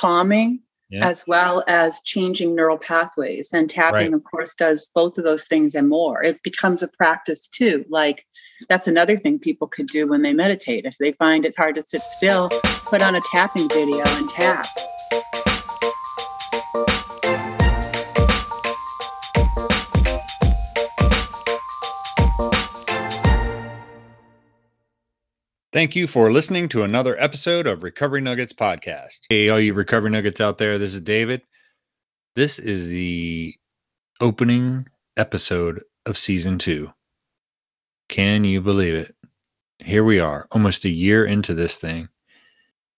calming yeah. as well as changing neural pathways. And tapping, right. of course, does both of those things and more. It becomes a practice too. Like that's another thing people could do when they meditate. If they find it's hard to sit still, put on a tapping video and tap. Thank you for listening to another episode of Recovery Nuggets podcast. Hey, all you Recovery Nuggets out there, this is David. This is the opening episode of season two. Can you believe it? Here we are, almost a year into this thing.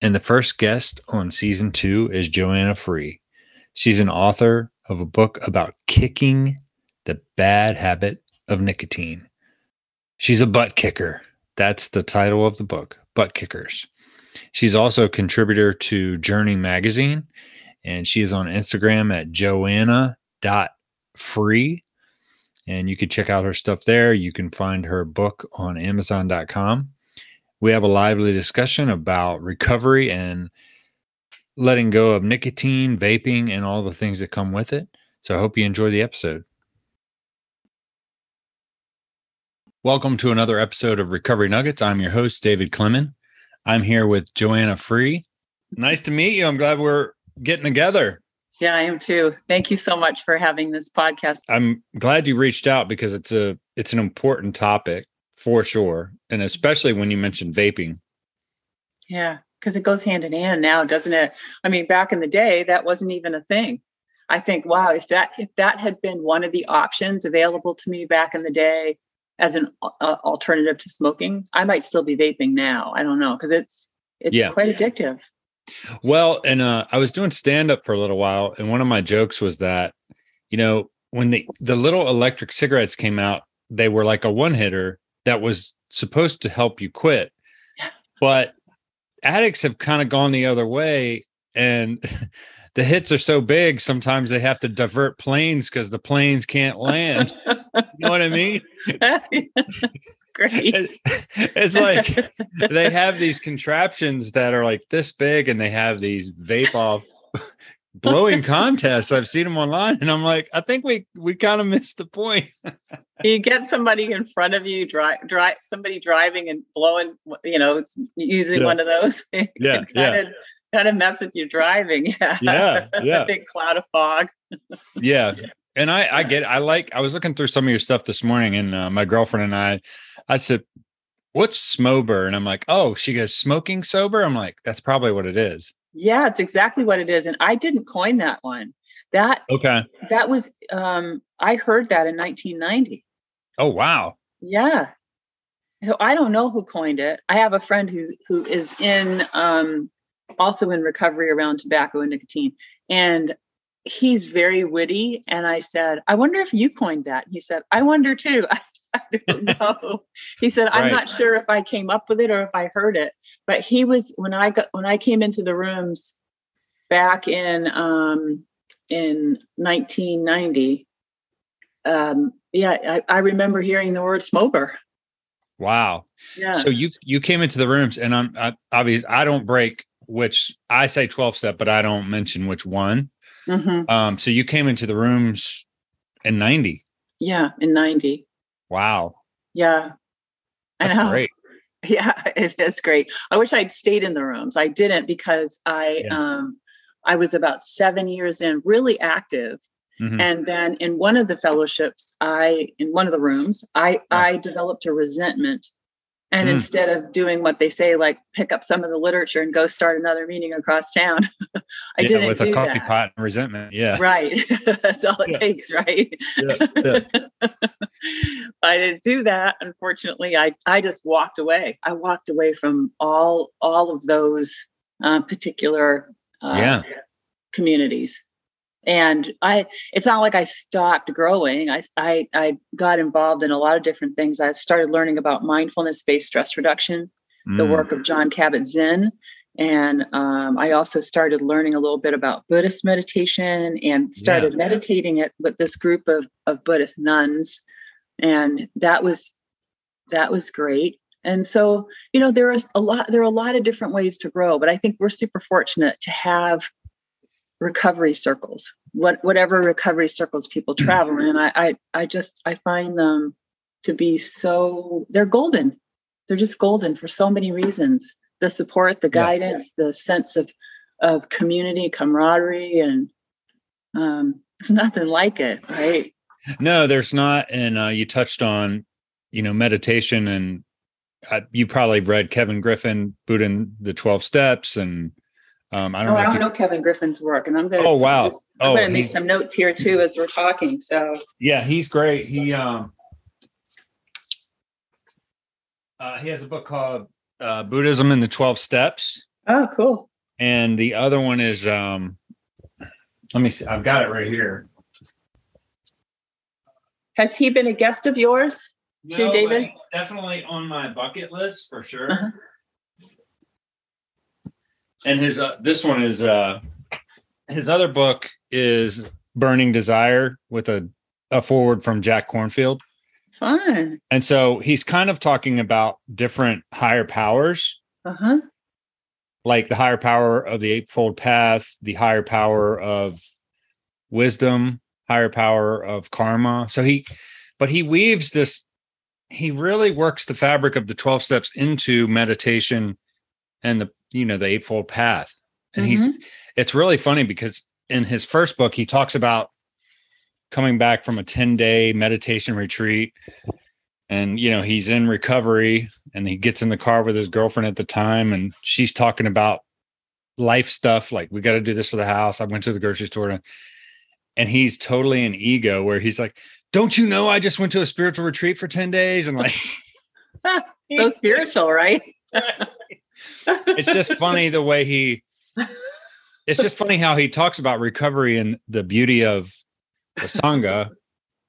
And the first guest on season two is Joanna Free. She's an author of a book about kicking the bad habit of nicotine. She's a butt kicker that's the title of the book, Butt Kickers. She's also a contributor to Journey Magazine, and she is on Instagram at joanna.free. And you can check out her stuff there. You can find her book on amazon.com. We have a lively discussion about recovery and letting go of nicotine, vaping, and all the things that come with it. So I hope you enjoy the episode. Welcome to another episode of Recovery Nuggets. I'm your host, David Clement. I'm here with Joanna Free. Nice to meet you. I'm glad we're getting together. Yeah, I am too. Thank you so much for having this podcast. I'm glad you reached out because it's a it's an important topic for sure, and especially when you mentioned vaping. Yeah, because it goes hand in hand now, doesn't it? I mean, back in the day, that wasn't even a thing. I think, wow, if that if that had been one of the options available to me back in the day, as an uh, alternative to smoking, I might still be vaping now. I don't know because it's it's yeah. quite addictive. Well, and uh, I was doing stand up for a little while, and one of my jokes was that, you know, when the the little electric cigarettes came out, they were like a one hitter that was supposed to help you quit, but addicts have kind of gone the other way, and the hits are so big sometimes they have to divert planes because the planes can't land you know what i mean great it's like they have these contraptions that are like this big and they have these vape off blowing contests i've seen them online and i'm like i think we we kind of missed the point you get somebody in front of you drive drive somebody driving and blowing you know using yeah. one of those yeah yeah of, kind of mess with your driving. Yeah. Yeah. Yeah. big cloud of fog. yeah. And I, I get, I like, I was looking through some of your stuff this morning and uh, my girlfriend and I, I said, what's smober? And I'm like, oh, she goes, smoking sober. I'm like, that's probably what it is. Yeah, it's exactly what it is. And I didn't coin that one. That, okay. That was, um, I heard that in 1990. Oh, wow. Yeah. So I don't know who coined it. I have a friend who who is in um, also in recovery around tobacco and nicotine. And he's very witty. And I said, I wonder if you coined that. He said, I wonder too. I, don't know. he said, I'm right. not sure if I came up with it or if I heard it. But he was when I got when I came into the rooms back in um in 1990. Um, yeah, I, I remember hearing the word smober. Wow. Yeah. So you you came into the rooms, and I'm I, obvious. I don't break which I say 12 step, but I don't mention which one. Mm-hmm. Um, so you came into the rooms in 90. Yeah, in 90. Wow. Yeah. That's great. Yeah, it is great. I wish I'd stayed in the rooms. I didn't because I yeah. um I was about seven years in, really active. Mm-hmm. And then in one of the fellowships, I in one of the rooms, I yeah. I developed a resentment and mm. instead of doing what they say, like pick up some of the literature and go start another meeting across town, I yeah, didn't with do a coffee that. pot and resentment. Yeah, right. That's all it yeah. takes, right? Yeah. I didn't do that. Unfortunately, I I just walked away. I walked away from all all of those uh, particular uh, yeah. communities and i it's not like i stopped growing. I, I i got involved in a lot of different things. I started learning about mindfulness based stress reduction mm. the work of jon kabat-zinn and um, i also started learning a little bit about buddhist meditation and started yeah. meditating it with this group of, of buddhist nuns. And that was that was great. And so you know there is a lot there are a lot of different ways to grow but i think we're super fortunate to have recovery circles, what whatever recovery circles people Hmm. travel in. I, I I just I find them to be so they're golden. They're just golden for so many reasons. The support, the Yeah. guidance, the sense of of community, camaraderie, and um, it's nothing like it, right? No, there's not. And uh, you touched on, you know, meditation, and uh, you probably read Kevin Griffin, Buddha and the Twelve Steps, and um, I don't Oh, know. I don't you- know Kevin Griffin's work, and I'm gonna. Oh, wow. just- I'm Oh, gonna make some notes here too as we're talking. So Yeah, he's great. He um, uh, he has a book called uh, Buddhism and the Twelve Steps, Oh, cool. and the other one is um, let me see. I've got it right here. Has he been a guest of yours? To but David? it's definitely on my bucket list for sure. Uh-huh. And his uh, this one is uh his other book is Burning Desire with a a forward from Jack Kornfield. Fun. And so he's kind of talking about different higher powers, Uh huh. like the higher power of the eightfold path, the higher power of wisdom, higher power of karma. So he but he weaves this he really works the fabric of the 12 steps into meditation and the you know the eightfold path. And he's mm-hmm. it's really funny because in his first book he talks about coming back from a 10 day meditation retreat. And you know he's in recovery and he gets in the car with his girlfriend at the time and she's talking about life stuff like we got to do this for the house. I went to the grocery store and he's totally an ego where he's like don't you know i just went to a spiritual retreat for 10 days? And like so spiritual, right? it's just funny the way he it's just funny how he talks about recovery and the beauty of the sangha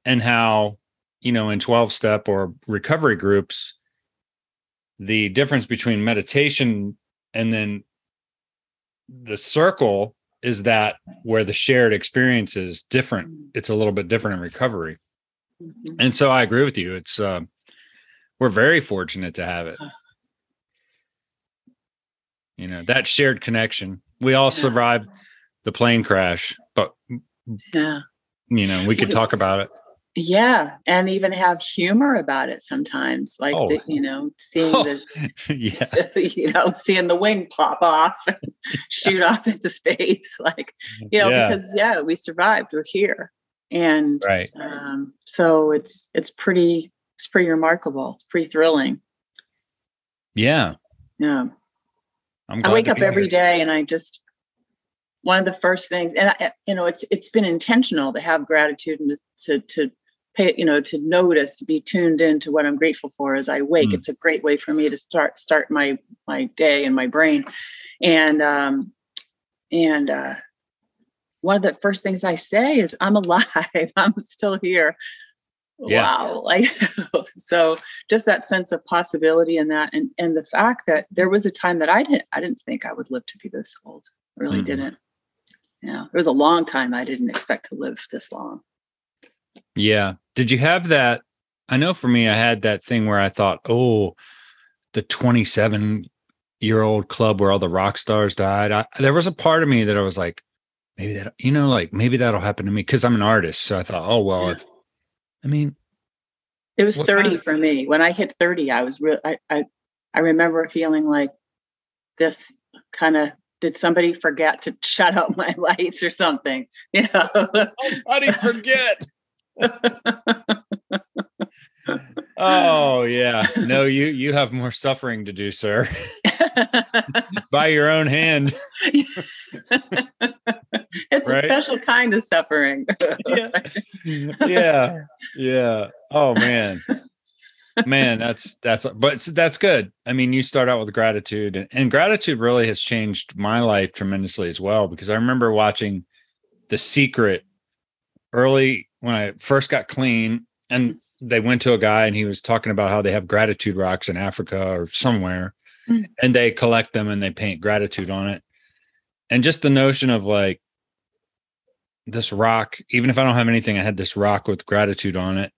and how you know in 12 step or recovery groups the difference between meditation and then the circle is that where the shared experience is different. It's a little bit different in recovery. Mhm. and so i agree with you. It's uh, we're very fortunate to have it you know that shared connection we all Yeah. survived the plane crash but Yeah. you know we could talk about it Yeah. And even have humor about it sometimes. Like, Oh. the, you know, seeing Oh. the, yeah you know, seeing the wing pop off and shoot off into space. Like, you know, Yeah. because yeah, we survived. We're here. And right um, so it's it's pretty it's pretty remarkable. It's pretty thrilling. yeah Yeah. I wake up every here. day and I just one of the first things, and I, you know, it's it's been intentional to have gratitude and to to pay, you know, to notice, to be tuned into what I'm grateful for as I wake. Mm. It's a great way for me to start start my my day and my brain, and um, and uh, one of the first things I say is, "I'm alive. I'm still here." Yeah. Wow, like so, just that sense of possibility and that, and and the fact that there was a time that I didn't I didn't think I would live to be this old. I really Mhm. didn't. Yeah, there was a long time I didn't expect to live this long. Yeah. Did you have that? I know for me, I had that thing where I thought, oh, the 27 year old club where all the rock stars died. I, there was a part of me that I was like, maybe that, you know, like maybe that'll happen to me because I'm an artist. So I thought, oh, well, Yeah. if, I mean, It was 30 kind of- for me. When I hit 30, I was real I, I I remember feeling like this kind of did somebody forget to shut out my lights or something? You know. how do you forget? oh, yeah. No, you, you have more suffering to do, sir, by your own hand. Right? a special kind of suffering. yeah yeah yeah oh man man that's that's but that's good i mean you start out with gratitude and, and gratitude really has changed my life tremendously as well because i remember watching the secret early when i first got clean and they went to a guy and he was talking about how they have gratitude rocks in africa or somewhere Mm. and they collect them and they paint gratitude on it and just the notion of like this rock even if i don't have anything i had this rock with gratitude on it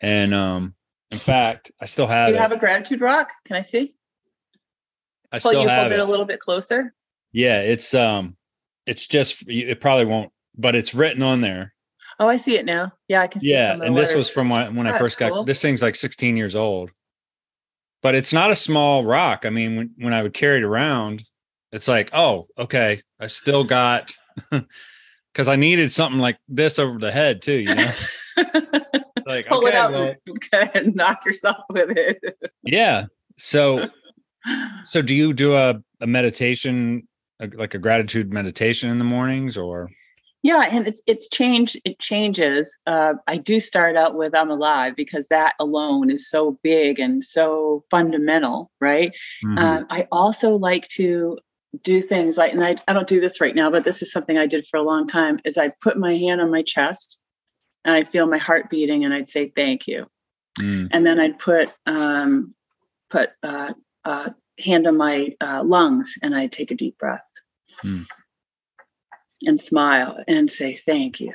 and um in fact i still have you it have a gratitude rock? Can I see? i Pull still you have hold it a little bit closer. yeah it's um it's just it probably won't, but it's written on there. Oh, I see it now. Yeah, I can see. It. Yeah, and this was from when, when I first got cool. this thing's like 16 years old. But it's not a small rock. I mean, when when I would carry it around, it's like, oh, okay, I still got because I needed something like this over the head too, you know. like pull okay, it out well, and knock yourself with it. yeah. So, so do you do a, a meditation, like a gratitude meditation in the mornings, or? Yeah, and it's it's changed. It changes. Uh, I do start out with "I'm alive" because that alone is so big and so fundamental, right? Mm-hmm. Uh, I also like to do things like, and I, I don't do this right now, but this is something I did for a long time. Is I put my hand on my chest and I feel my heart beating, and I'd say thank you, mm. and then I'd put um, put uh, uh, hand on my uh, lungs, and I'd take a deep breath. Mm and smile and say thank you.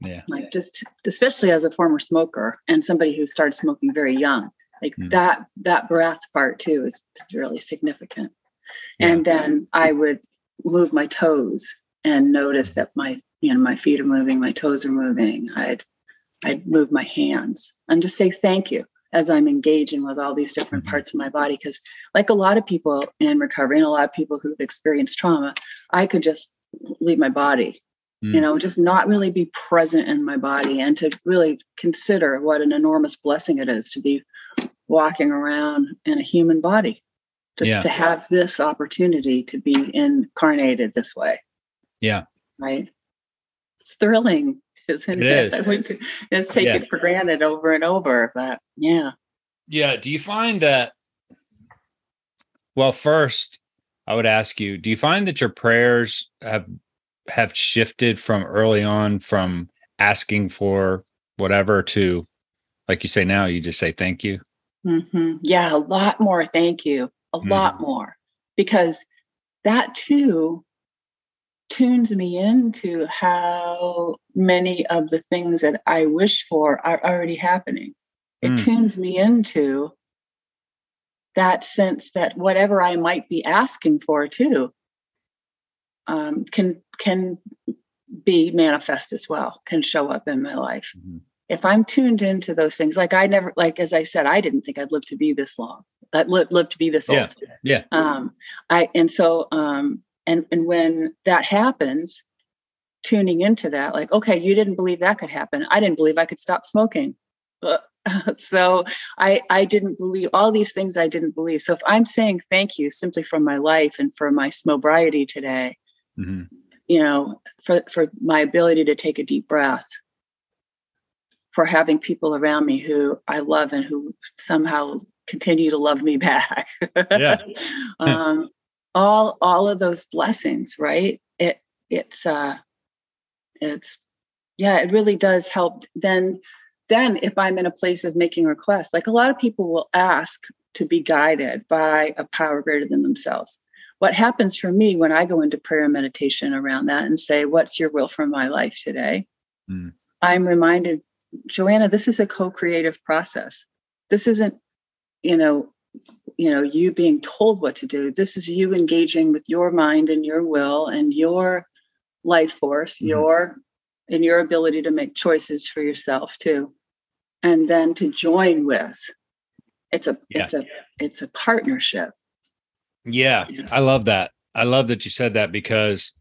Yeah. Like just especially as a former smoker and somebody who started smoking very young, like mm. that that breath part too is really significant. Yeah. And then I would move my toes and notice that my you know my feet are moving, my toes are moving. I'd I'd move my hands and just say thank you as I'm engaging with all these different mm-hmm. parts of my body. Because, like a lot of people in recovery and a lot of people who've experienced trauma, I could just leave my body mm. you know just not really be present in my body and to really consider what an enormous blessing it is to be walking around in a human body just yeah. to have this opportunity to be incarnated this way yeah right it's thrilling isn't it, it? is. just take yeah. it for granted over and over but yeah yeah do you find that well first I would ask you, do you find that your prayers have have shifted from early on from asking for whatever to like you say now, you just say thank you? Mm-hmm. Yeah, a lot more thank you. A mm-hmm. lot more. Because that too tunes me into how many of the things that I wish for are already happening. It mm. tunes me into that sense that whatever I might be asking for too um, can can be manifest as well, can show up in my life. Mm-hmm. If I'm tuned into those things, like I never, like as I said, I didn't think I'd live to be this long. I'd live, live to be this yeah. old. Yeah. Um, I and so um, and and when that happens, tuning into that, like, okay, you didn't believe that could happen. I didn't believe I could stop smoking. So I I didn't believe all these things I didn't believe. So if I'm saying thank you simply for my life and for my sobriety today, mm-hmm. you know, for for my ability to take a deep breath, for having people around me who I love and who somehow continue to love me back. yeah. um, all all of those blessings, right? It it's uh it's yeah, it really does help then then if i'm in a place of making requests like a lot of people will ask to be guided by a power greater than themselves what happens for me when i go into prayer and meditation around that and say what's your will for my life today mm. i'm reminded joanna this is a co-creative process. This isn't you know you know you being told what to do. This is you engaging with your mind and your will and your life force mm. your and your ability to make choices for yourself too. And then to join with. It's a yeah. it's a it's a partnership. Yeah. I love that. I love that you said that because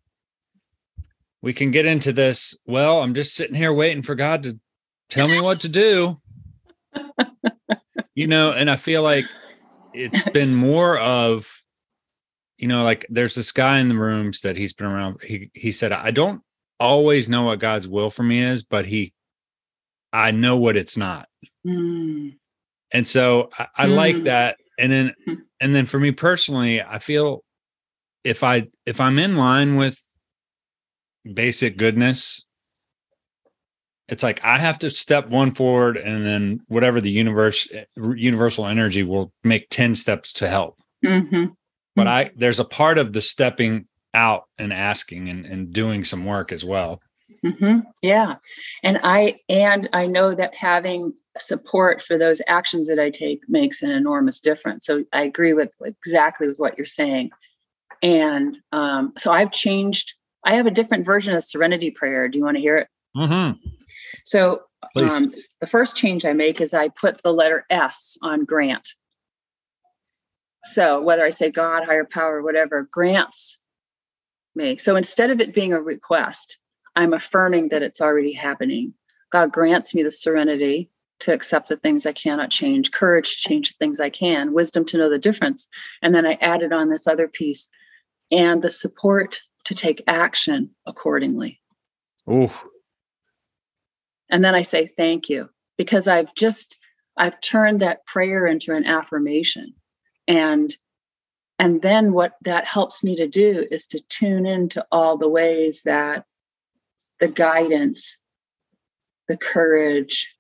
we can get into this well i'm just sitting here waiting for god to tell me what to do you know and i feel like it's been more of you know like there's this guy in the rooms that he's been around he he said i don't always know what God's will for me is, but he, I know what it's not. Mm. And so I, I mm. like that. And then, hmm. and then for me personally, I feel if I, if I'm in line with basic goodness, it's like I have to step one forward and then whatever the universe, universal energy will make 10 steps to help. Mm-hmm. But I, there's a part of the stepping out and asking and, and doing some work as well. Mm-hmm. Yeah. And I and I know that having support for those actions that I take makes an enormous difference. So I agree with exactly with what you're saying. And um, so I've changed I have a different version of serenity prayer. Do you want to hear it? Mm-hmm. So um, the first change I make is I put the letter S on grant. So whether I say God, higher power, whatever, grants me. So instead of it being a request, I'm affirming that it's already happening. God grants me the serenity to accept the things I cannot change, courage to change the things I can, wisdom to know the difference. And then I added on this other piece and the support to take action accordingly. Oof. And then I say thank you because I've just I've turned that prayer into an affirmation. And and then what that helps me to do is to tune into all the ways that the guidance, the courage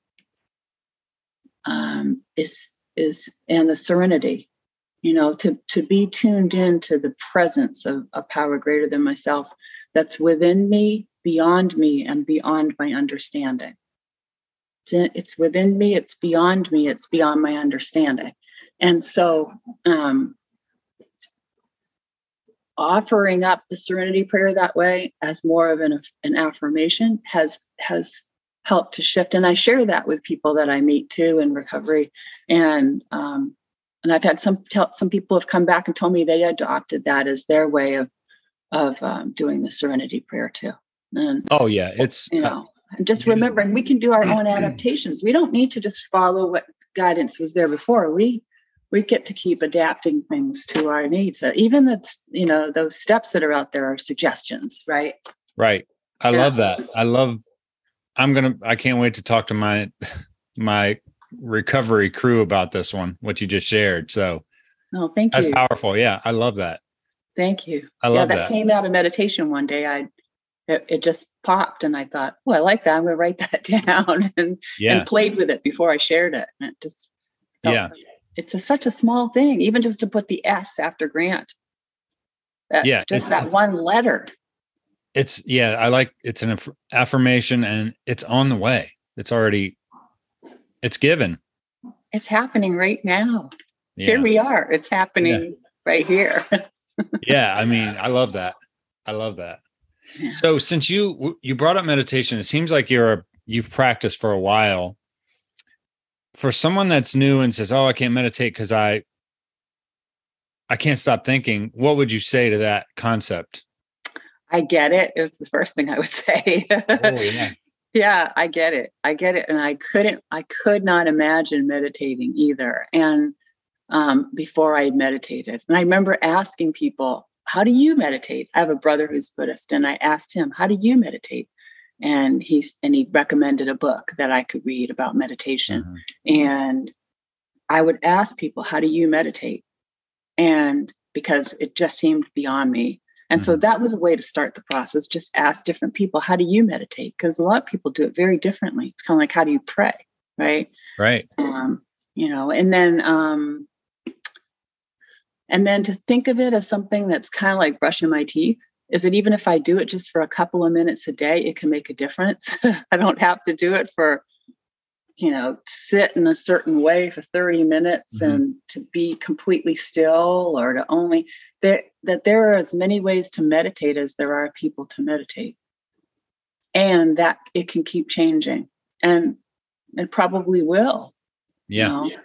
um, is is and the serenity you know to to be tuned into the presence of a power greater than myself that's within me beyond me and beyond my understanding it's, in, it's within me it's beyond me it's beyond my understanding. And so um, offering up the serenity prayer that way as more of an, an affirmation has has helped to shift. And i share that with people that i meet too in recovery. And um, and i've had some tell, some people have come back and told me they adopted that as their way of of um, doing the serenity prayer too. And oh yeah it's you know just remembering we can do our own adaptations we don't need to just follow what guidance was there before we we get to keep adapting things to our needs. Uh, even that's, you know, those steps that are out there are suggestions, right? Right. I yeah. love that. I love, I'm going to, I can't wait to talk to my, my recovery crew about this one, what you just shared. So, oh, thank you. That's powerful. Yeah. I love that. Thank you. I love yeah, that, that. came out of meditation one day. I, it, it, just popped and I thought, oh, I like that. I'm going to write that down and, yeah. and played with it before I shared it. And it just, yeah it's a, such a small thing, even just to put the S after grant. That, yeah, just that one letter. It's yeah, I like it's an aff- affirmation and it's on the way. It's already it's given. It's happening right now. Yeah. Here we are. It's happening yeah. right here. yeah, I mean, I love that. I love that. So since you you brought up meditation, it seems like you're a, you've practiced for a while for someone that's new and says, "Oh, I can't meditate because I I can't stop thinking," what would you say to that concept? I get it. it. Is the first thing I would say. oh, yeah. yeah, I get it. I get it, and I couldn't. I could not imagine meditating either. And um, before I meditated, and I remember asking people, "How do you meditate?" I have a brother who's Buddhist, and I asked him, "How do you meditate?" and he's and he recommended a book that I could read about meditation. Mm-hmm. And I would ask people, "How do you meditate?" And because it just seemed beyond me. And mm-hmm. so that was a way to start the process. Just ask different people, "How do you meditate?" Because a lot of people do it very differently. It's kind of like, "How do you pray?" Right? Right. Um, you know, and then um, and then to think of it as something that's kind of like brushing my teeth is that even if I do it just for a couple of minutes a day, it can make a difference. I don't have to do it for, you know, sit in a certain way for 30 minutes mm-hmm. and to be completely still or to only that that there are as many ways to meditate as there are people to meditate. And that it can keep changing. And it probably will. Yeah. You know,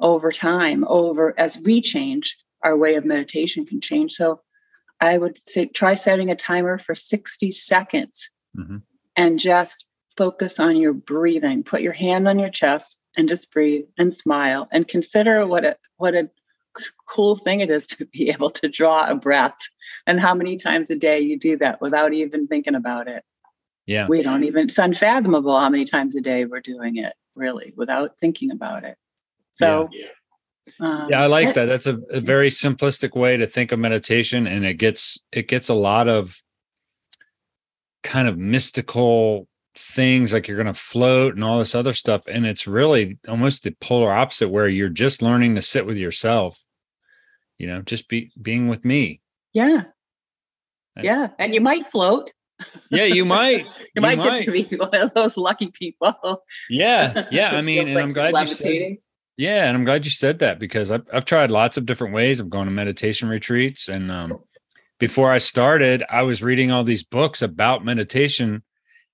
over time, over as we change, our way of meditation can change. So I would say try setting a timer for 60 seconds mm-hmm. and just focus on your breathing. Put your hand on your chest and just breathe and smile and consider what a what a cool thing it is to be able to draw a breath and how many times a day you do that without even thinking about it. Yeah. We don't even it's unfathomable how many times a day we're doing it really without thinking about it. So yeah. Um, yeah, I like that. That's a, a, very simplistic way to think of meditation, and it gets it gets a lot of kind of mystical things like you're going to float and all this other stuff, and it's really almost the polar opposite, where you're just learning to sit with yourself. You know, just be being with me. Yeah, yeah, and you might float. Yeah, you might. you, you might, might, get to be one of those lucky people. Yeah, yeah. I mean, and like I'm glad you said yeah, and I'm glad you said that because I've I've tried lots of different ways of going to meditation retreats, and um, before I started, I was reading all these books about meditation,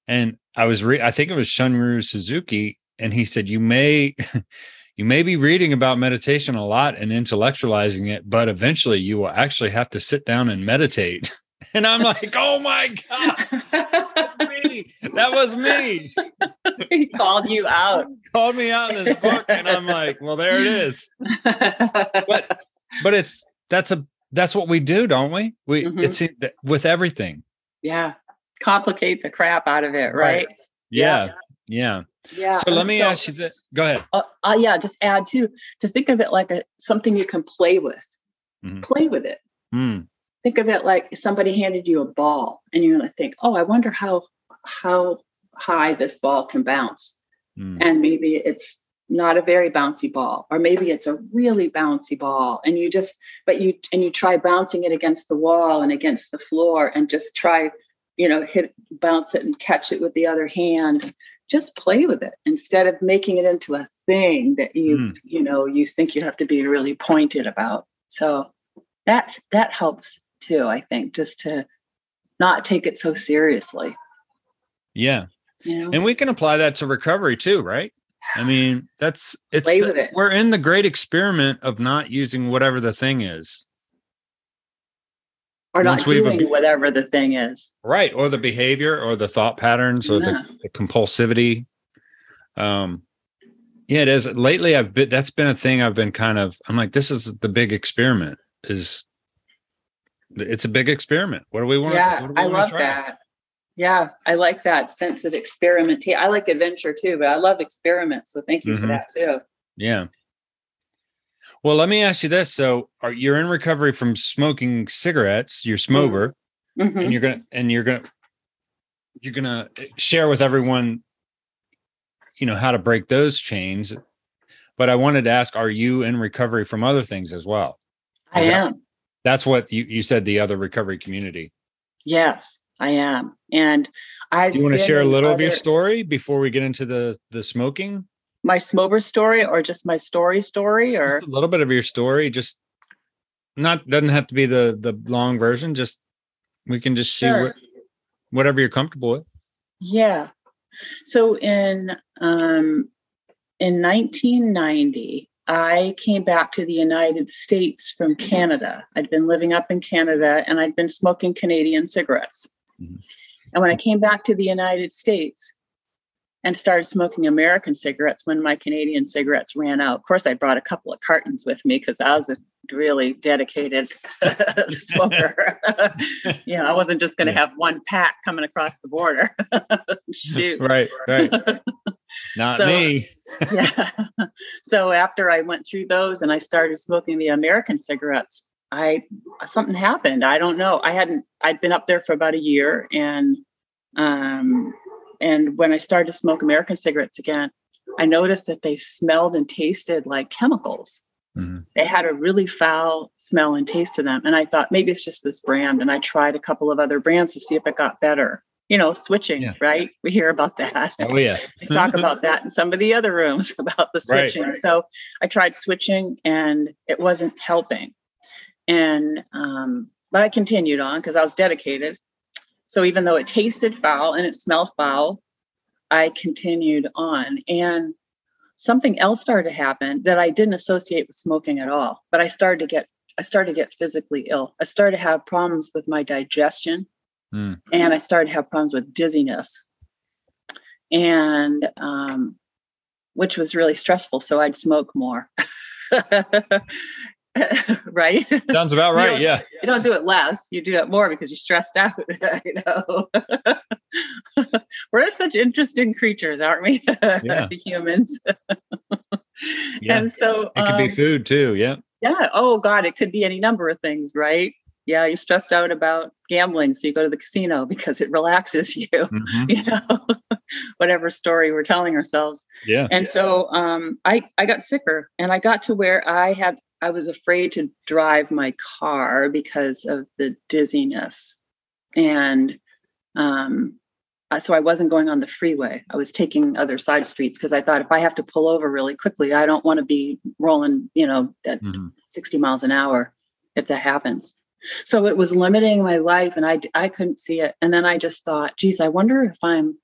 and I was re- I think it was Shunryu Suzuki, and he said you may. you may be reading about meditation a lot and intellectualizing it, but eventually you will actually have to sit down and meditate. And I'm like, oh my God, that's me. That was me. he called you out. He called me out in this book. And I'm like, well, there it is. But but it's that's a that's what we do, don't we? We mm-hmm. it's with everything. Yeah. Complicate the crap out of it, right? right. Yeah. yeah. Yeah. So let me so, ask you that. Go ahead. Uh, uh, yeah, just add too to think of it like a something you can play with. Mm-hmm. Play with it. Mm think of it like somebody handed you a ball and you're going to think, oh, I wonder how how high this ball can bounce. Mm. And maybe it's not a very bouncy ball or maybe it's a really bouncy ball and you just but you and you try bouncing it against the wall and against the floor and just try you know hit bounce it and catch it with the other hand just play with it instead of making it into a thing that you mm. you know you think you have to be really pointed about so that that helps too, I think, just to not take it so seriously. Yeah. You know? And we can apply that to recovery too, right? I mean, that's it's the, it. we're in the great experiment of not using whatever the thing is. Or not doing whatever the thing is. Right. Or the behavior or the thought patterns or the, the compulsivity. Um yeah, it is. Lately I've been that's been a thing I've been kind of I'm like, this is the big experiment is it's a big experiment. What do we want? Yeah, I love that. Yeah, I like that sense of experimentation. I like adventure too, but I love experiments. So thank you mm-hmm. for that too. Yeah. Well, let me ask you this: so, are you're in recovery from smoking cigarettes? You're smoker, mm-hmm. and you're gonna and you're gonna you're gonna share with everyone, you know, how to break those chains. But I wanted to ask: Are you in recovery from other things as well? Is I am. That's what you, you said the other recovery community. Yes, I am. And I Do you want to share a little other, of your story before we get into the the smoking? My smoker story or just my story story or just a little bit of your story just not doesn't have to be the the long version just we can just see sure. what, whatever you're comfortable with. Yeah. So in um in 1990 I came back to the United States from Canada. I'd been living up in Canada and I'd been smoking Canadian cigarettes. Mm-hmm. And when I came back to the United States and started smoking American cigarettes when my Canadian cigarettes ran out, of course, I brought a couple of cartons with me because I was a really dedicated smoker. you know, I wasn't just going to yeah. have one pack coming across the border. Shoot. Right, right. Not so, me. yeah. So after I went through those and I started smoking the American cigarettes, I something happened. I don't know. I hadn't I'd been up there for about a year and um and when I started to smoke American cigarettes again, I noticed that they smelled and tasted like chemicals. Mm-hmm. They had a really foul smell and taste to them. And I thought maybe it's just this brand. And I tried a couple of other brands to see if it got better you know, switching, yeah. right? We hear about that. Oh, yeah. we talk about that in some of the other rooms about the switching. Right. So I tried switching and it wasn't helping. And, um, but I continued on because I was dedicated. So even though it tasted foul and it smelled foul, I continued on. And something else started to happen that I didn't associate with smoking at all. But I started to get I started to get physically ill. I started to have problems with my digestion. Mm. And I started to have problems with dizziness. And um, which was really stressful. So I'd smoke more. right? Sounds about right. You yeah. You don't do it less, you do it more because you're stressed out. you know, we're such interesting creatures, aren't we? Yeah. humans. yeah. And so it could um, be food too. Yeah. Yeah. Oh God, it could be any number of things, right? yeah, you're stressed out about gambling, so you go to the casino because it relaxes you. Mm-hmm. You know, whatever story we're telling ourselves. Yeah. And yeah. so um, I I got sicker, and I got to where I had I was afraid to drive my car because of the dizziness, and um, so I wasn't going on the freeway. I was taking other side streets because I thought if I have to pull over really quickly, I don't want to be rolling, you know, at mm-hmm. 60 miles an hour if that happens. So it was limiting my life and I, I couldn't see it. And then I just thought, geez, I wonder if I'm,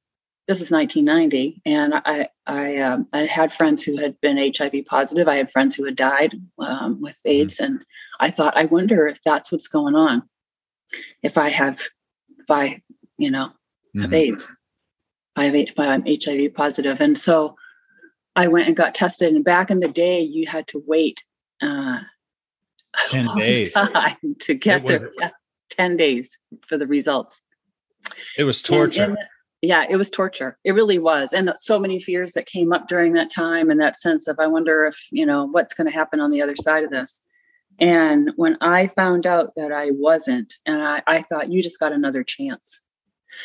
this is 1990. And I, I, um, I had friends who had been HIV positive. I had friends who had died um, with AIDS. Mm-hmm. And I thought, I wonder if that's what's going on. If I have, if I, you know, have mm-hmm. AIDS, I have, if I'm HIV. And so I went and got tested. And back in the day, you had to wait uh, 10 days to get there. Yeah, 10 days for the results. It was torture. And, and, yeah, it was torture. It really was. And so many fears that came up during that time and that sense of, I wonder if, you know, what's going to happen on the other side of this. And when I found out that I wasn't, and I, I thought, you just got another chance.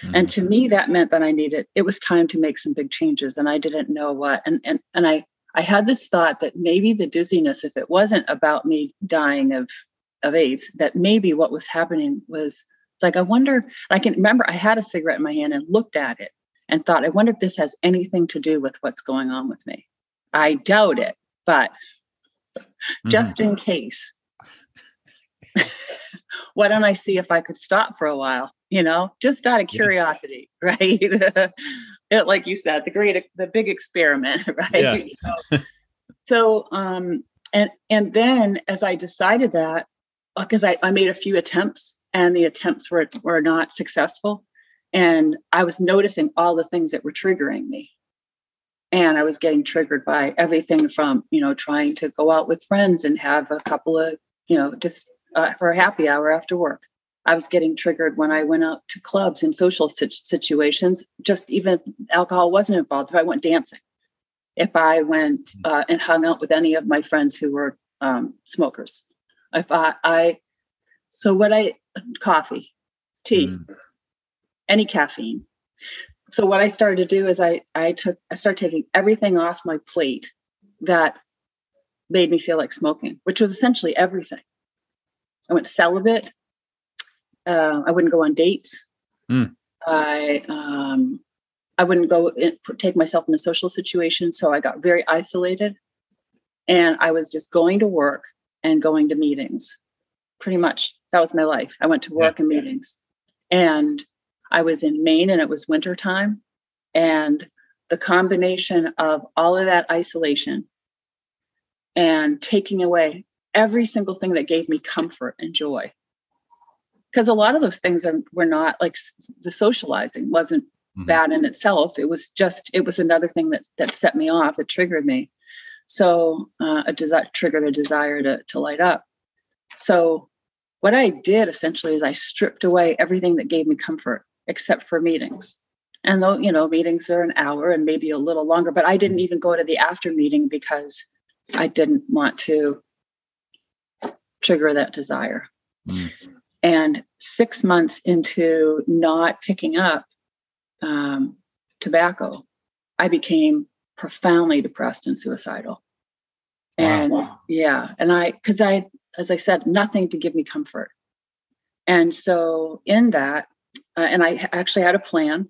Mm-hmm. And to me, that meant that I needed, it was time to make some big changes. And I didn't know what. And and and I I had this thought that maybe the dizziness, if it wasn't about me dying of of AIDS, that maybe what was happening was like, I wonder, I can remember I had a cigarette in my hand and looked at it and thought, I wonder if this has anything to do with what's going on with me. I doubt it, but mm-hmm. just in case. Why don't I see if I could stop for a while? You know, just out of curiosity, yeah. right? it, like you said, the great, the big experiment, right? Yeah. so, so, um, and and then as I decided that, because I, I made a few attempts and the attempts were were not successful, and I was noticing all the things that were triggering me, and I was getting triggered by everything from you know trying to go out with friends and have a couple of you know just uh, for a happy hour after work I was getting triggered when I went out to clubs and social situations, just even if alcohol wasn't involved, if I went dancing, if I went mm. uh, and hung out with any of my friends who were um, smokers. If I, I, so what I, coffee, tea, mm. any caffeine. So what I started to do is I, I took, I started taking everything off my plate that made me feel like smoking, which was essentially everything. I went celibate uh, I wouldn't go on dates. Mm. I um, I wouldn't go in, take myself in a social situation, so I got very isolated, and I was just going to work and going to meetings. Pretty much, that was my life. I went to work yeah. and meetings, and I was in Maine, and it was winter time, and the combination of all of that isolation and taking away every single thing that gave me comfort and joy. Because a lot of those things are were not like the socializing wasn't mm-hmm. bad in itself. It was just it was another thing that that set me off. That triggered me. So uh, a desire triggered a desire to to light up so what i did essentially is i stripped away everything that gave me comfort except for meetings and though you know meetings are an hour and maybe a little longer but i didn't even go to the after meeting because i didn't want to trigger that desire mm. And six months into not picking up um, tobacco, I became profoundly depressed and suicidal. And wow. yeah, and I, because I, as I said, nothing to give me comfort. And so in that, uh, and I actually had a plan,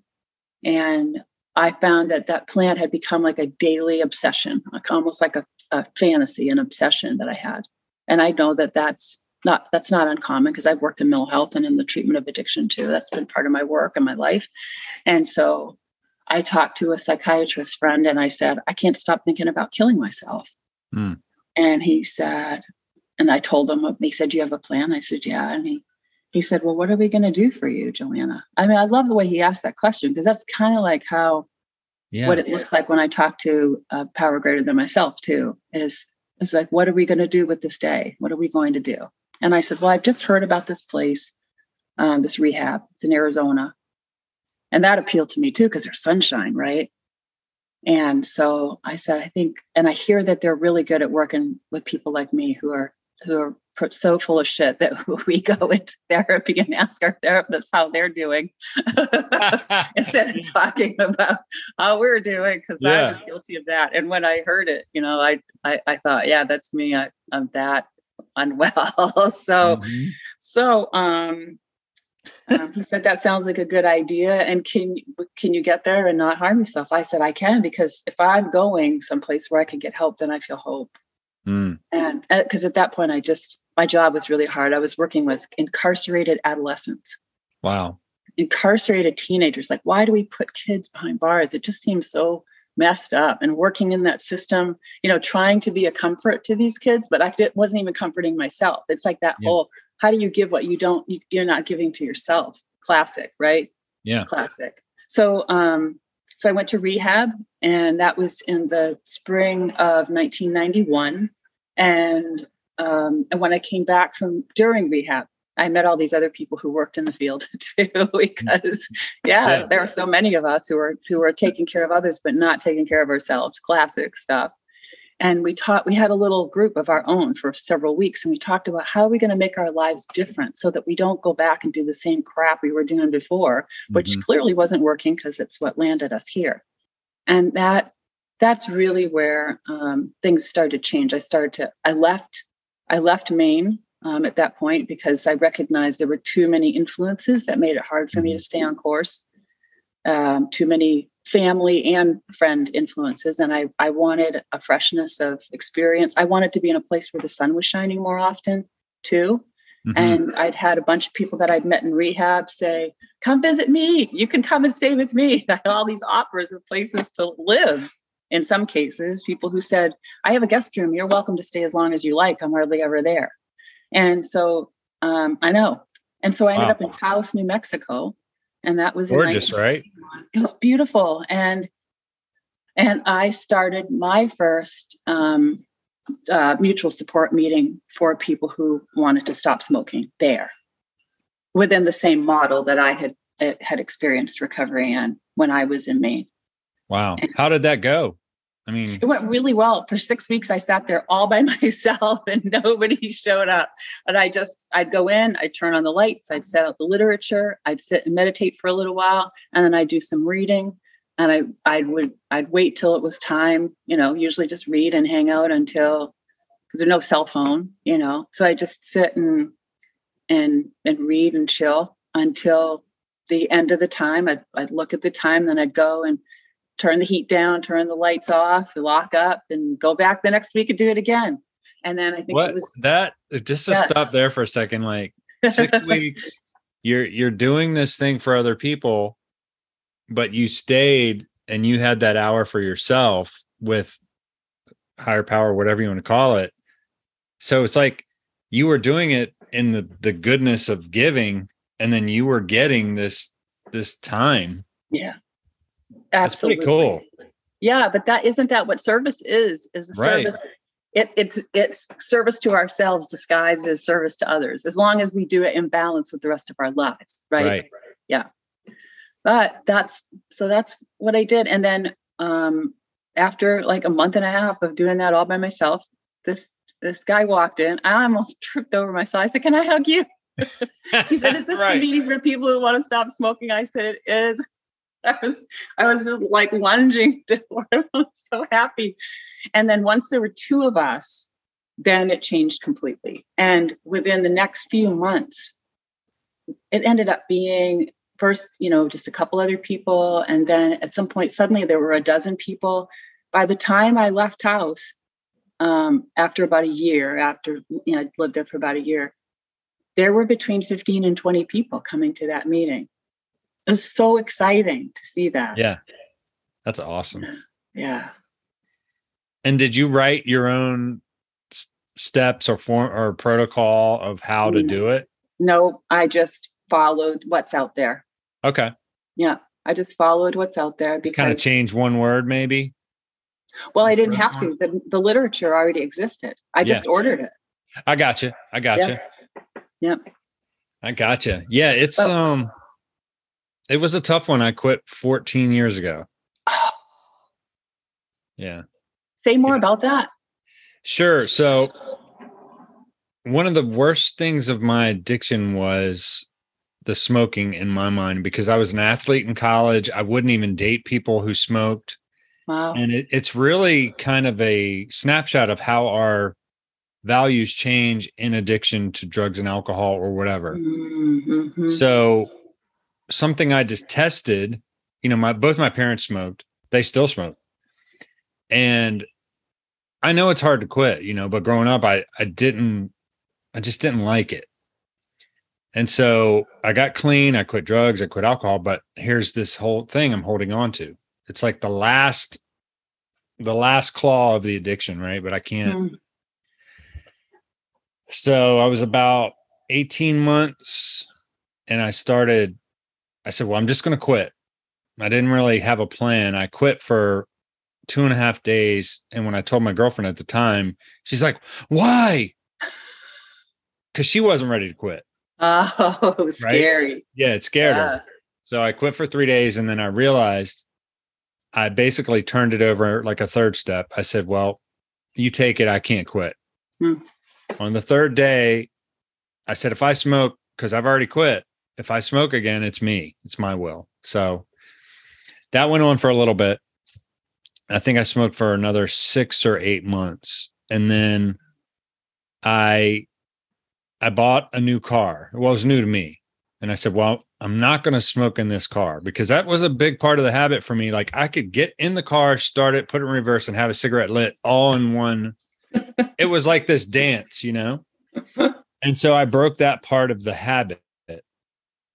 and I found that that plan had become like a daily obsession, like almost like a, a fantasy, an obsession that I had. And I know that that's not that's not uncommon because I've worked in mental health and in the treatment of addiction too. That's been part of my work and my life. And so I talked to a psychiatrist friend and I said, I can't stop thinking about killing myself. Mm. And he said, and I told him, he said, Do you have a plan? I said, Yeah. And he he said, Well, what are we going to do for you, Joanna? I mean, I love the way he asked that question because that's kind of like how yeah. what it looks like when I talk to a power greater than myself, too, is it's like, what are we going to do with this day? What are we going to do? And I said, Well, I've just heard about this place, um, this rehab. It's in Arizona. And that appealed to me too, because there's sunshine, right? And so I said, I think, and I hear that they're really good at working with people like me who are who are so full of shit that we go into therapy and ask our therapists how they're doing instead of talking about how we're doing because yeah. I was guilty of that. And when I heard it, you know, I I, I thought, yeah, that's me. I, I'm that unwell. so, mm-hmm. so um, um, he said that sounds like a good idea, and can can you get there and not harm yourself? I said I can because if I'm going someplace where I can get help, then I feel hope. Mm. And because uh, at that point, I just my job was really hard. I was working with incarcerated adolescents. Wow. Incarcerated teenagers. Like, why do we put kids behind bars? It just seems so messed up and working in that system, you know, trying to be a comfort to these kids, but I wasn't even comforting myself. It's like that yeah. whole how do you give what you don't you, you're not giving to yourself? Classic, right? Yeah. Classic. So um so I went to rehab and that was in the spring of 1991 and um and when I came back from during rehab I met all these other people who worked in the field too, because yeah, yeah, there are so many of us who are who are taking care of others but not taking care of ourselves. Classic stuff. And we taught we had a little group of our own for several weeks, and we talked about how are we going to make our lives different so that we don't go back and do the same crap we were doing before, which mm-hmm. clearly wasn't working because it's what landed us here. And that that's really where um, things started to change. I started to I left I left Maine um, at that point because I recognized there were too many influences that made it hard for me to stay on course. Um, too many family and friend influences, and I I wanted a freshness of experience. I wanted to be in a place where the sun was shining more often too. Mm-hmm. And I'd had a bunch of people that I'd met in rehab say, "Come visit me. You can come and stay with me." I had all these offers of places to live. In some cases, people who said, "I have a guest room. You're welcome to stay as long as you like. I'm hardly ever there." And so um, I know. And so I ended wow. up in Taos, New Mexico. And that was gorgeous, right? It was beautiful. And and I started my first um, uh, mutual support meeting for people who wanted to stop smoking there within the same model that I had had experienced recovery in when I was in Maine. Wow. How did that go? I mean, it went really well. For six weeks, I sat there all by myself and nobody showed up. And I just, I'd go in, I'd turn on the lights, I'd set out the literature, I'd sit and meditate for a little while, and then I'd do some reading. And I, I would, I'd wait till it was time, you know, usually just read and hang out until, because there's no cell phone, you know. So I just sit and, and, and read and chill until the end of the time. I'd, I'd look at the time, then I'd go and turn the heat down, turn the lights off, lock up, and go back the next week and do it again. And then I think what, it was that uh, just to yeah. stop there for a second, like six weeks, you're you're doing this thing for other people, but you stayed and you had that hour for yourself with higher power, whatever you want to call it. So it's like you were doing it in the the goodness of giving, and then you were getting this this time. Yeah Absolutely. That's pretty cool. Yeah, but that isn't that what service is? Is right. service it, it's it's service to ourselves disguised as service to others as long as we do it in balance with the rest of our lives right, right. yeah but that's so that's what i did and then um after like a month and a half of doing that all by myself this this guy walked in i almost tripped over myself i said can i hug you he said is this right. the meeting for people who want to stop smoking i said it is I was I was just like lunging to I was so happy. And then once there were two of us, then it changed completely. And within the next few months, it ended up being first, you know, just a couple other people. And then at some point, suddenly there were a dozen people. By the time I left Taos, um, after about a year, after you know, I'd lived there for about a year, there were between 15 and 20 people coming to that meeting it was so exciting to see that. Yeah. That's awesome. Yeah. And did you write your own steps or form or protocol of how to do it? No, I just followed what's out there. Okay. Yeah. I just followed what's out there because kind of change one word maybe. Well, I didn't have to. The, the literature already existed. I just yeah. ordered it. I got you. I got you. Yep. I got you. Yeah, it's but, um it was a tough one. I quit 14 years ago. yeah. Say more yeah. about that. Sure. So, one of the worst things of my addiction was the smoking in my mind because I was an athlete in college. I wouldn't even date people who smoked. Wow. And it, it's really kind of a snapshot of how our values change in addiction to drugs and alcohol or whatever. Mm-hmm. So something I just tested. You know, my both my parents smoked. They still smoke. And I know it's hard to quit, you know, but growing up I I didn't I just didn't like it. And so I got clean, I quit drugs, I quit alcohol, but here's this whole thing I'm holding on to. It's like the last the last claw of the addiction, right? But I can't. Mm. So I was about 18 months and I started I said, "Well, I'm just going to quit." I didn't really have a plan. I quit for two and a half days. And when I told my girlfriend at the time, she's like, why? Because she wasn't ready to quit. Oh, scary. Right? Yeah, it scared yeah. her. So I quit for three days. And then I realized I basically turned it over like a third step. I said, well, you take it. I can't quit. Hmm. On the third day, I said, if I smoke, because I've already quit, if I smoke again, it's me, it's my will. So that went on for a little bit. I think I smoked for another six or eight months. And then I I bought a new car. Well, it was new to me. And I said, Well, I'm not going to smoke in this car because that was a big part of the habit for me. Like I could get in the car, start it, put it in reverse, and have a cigarette lit all in one. it was like this dance, you know? And so I broke that part of the habit.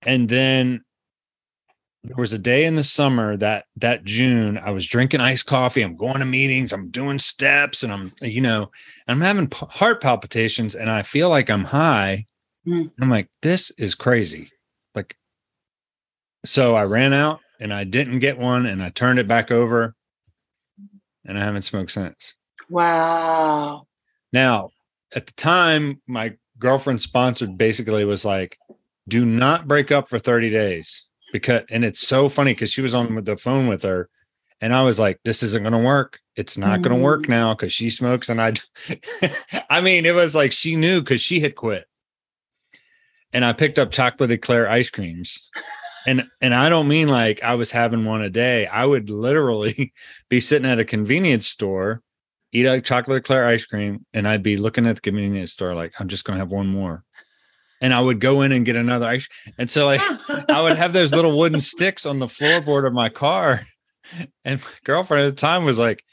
And then there was a day in the summer that that June I was drinking iced coffee. I'm going to meetings. I'm doing steps, and I'm you know I'm having p- heart palpitations, and I feel like I'm high. Mm. I'm like, this is crazy. Like, so I ran out and I didn't get one, and I turned it back over, and I haven't smoked since. Wow. Now, at the time, my girlfriend sponsored basically was like, do not break up for 30 days because and it's so funny because she was on the phone with her and I was like, this isn't going to work. It's not mm-hmm. going to work now because she smokes. And I, I mean, it was like she knew because she had quit. And I picked up chocolate eclair ice creams. And and I don't mean like I was having one a day. I would literally be sitting at a convenience store, eat a chocolate eclair ice cream, and I'd be looking at the convenience store like, I'm just going to have one more and I would go in and get another ice. And so like I would have those little wooden sticks on the floorboard of my car. And my girlfriend at the time was like,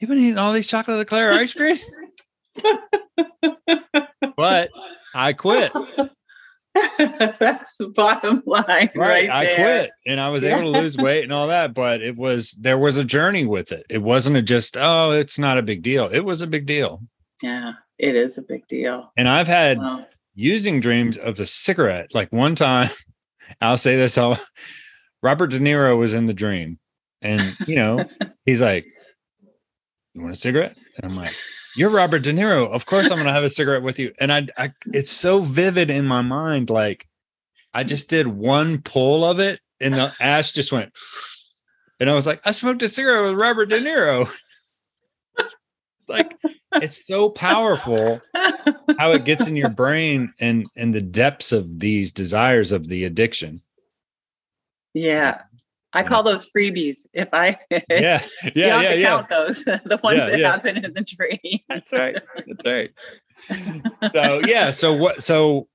You've been eating all these chocolate eclair ice cream? but I quit. That's the bottom line. Right. right I quit and I was yeah. able to lose weight and all that. But it was there was a journey with it. It wasn't a just, oh, it's not a big deal. It was a big deal. Yeah, it is a big deal. And I've had wow using dreams of the cigarette. Like one time, I'll say this: I'll, Robert De Niro was in the dream, and you know, he's like, "You want a cigarette?" And I'm like, "You're Robert De Niro. Of course, I'm gonna have a cigarette with you." And I, I, it's so vivid in my mind. Like, I just did one pull of it, and the ash just went. And I was like, I smoked a cigarette with Robert De Niro. like it's so powerful how it gets in your brain and and the depths of these desires of the addiction yeah I call those freebies. If I yeah yeah yeah yeah, yeah. count those the ones yeah, that yeah. happen in the dream. That's right. That's right. so yeah. So what? So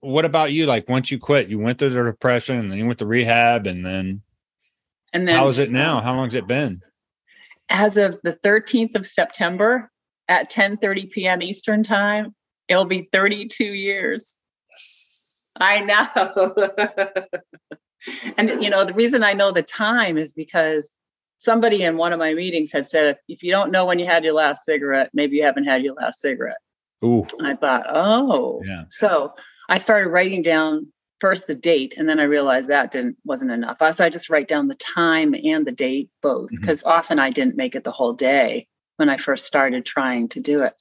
what about you? Like once you quit, you went through the depression, and then you went to rehab, and then and then how is it now? How long's it been? As of the 13th of September, at 10:30 p.m. Eastern time, it'll be 32 years. I know. and you know, the reason I know the time is because somebody in one of my meetings had said if you don't know when you had your last cigarette, maybe you haven't had your last cigarette. Ooh. I thought, oh. Yeah. So I started writing down first the date and then I realized that didn't wasn't enough. So I just write down the time and the date both because mm-hmm. often I didn't make it the whole day when I first started trying to do it.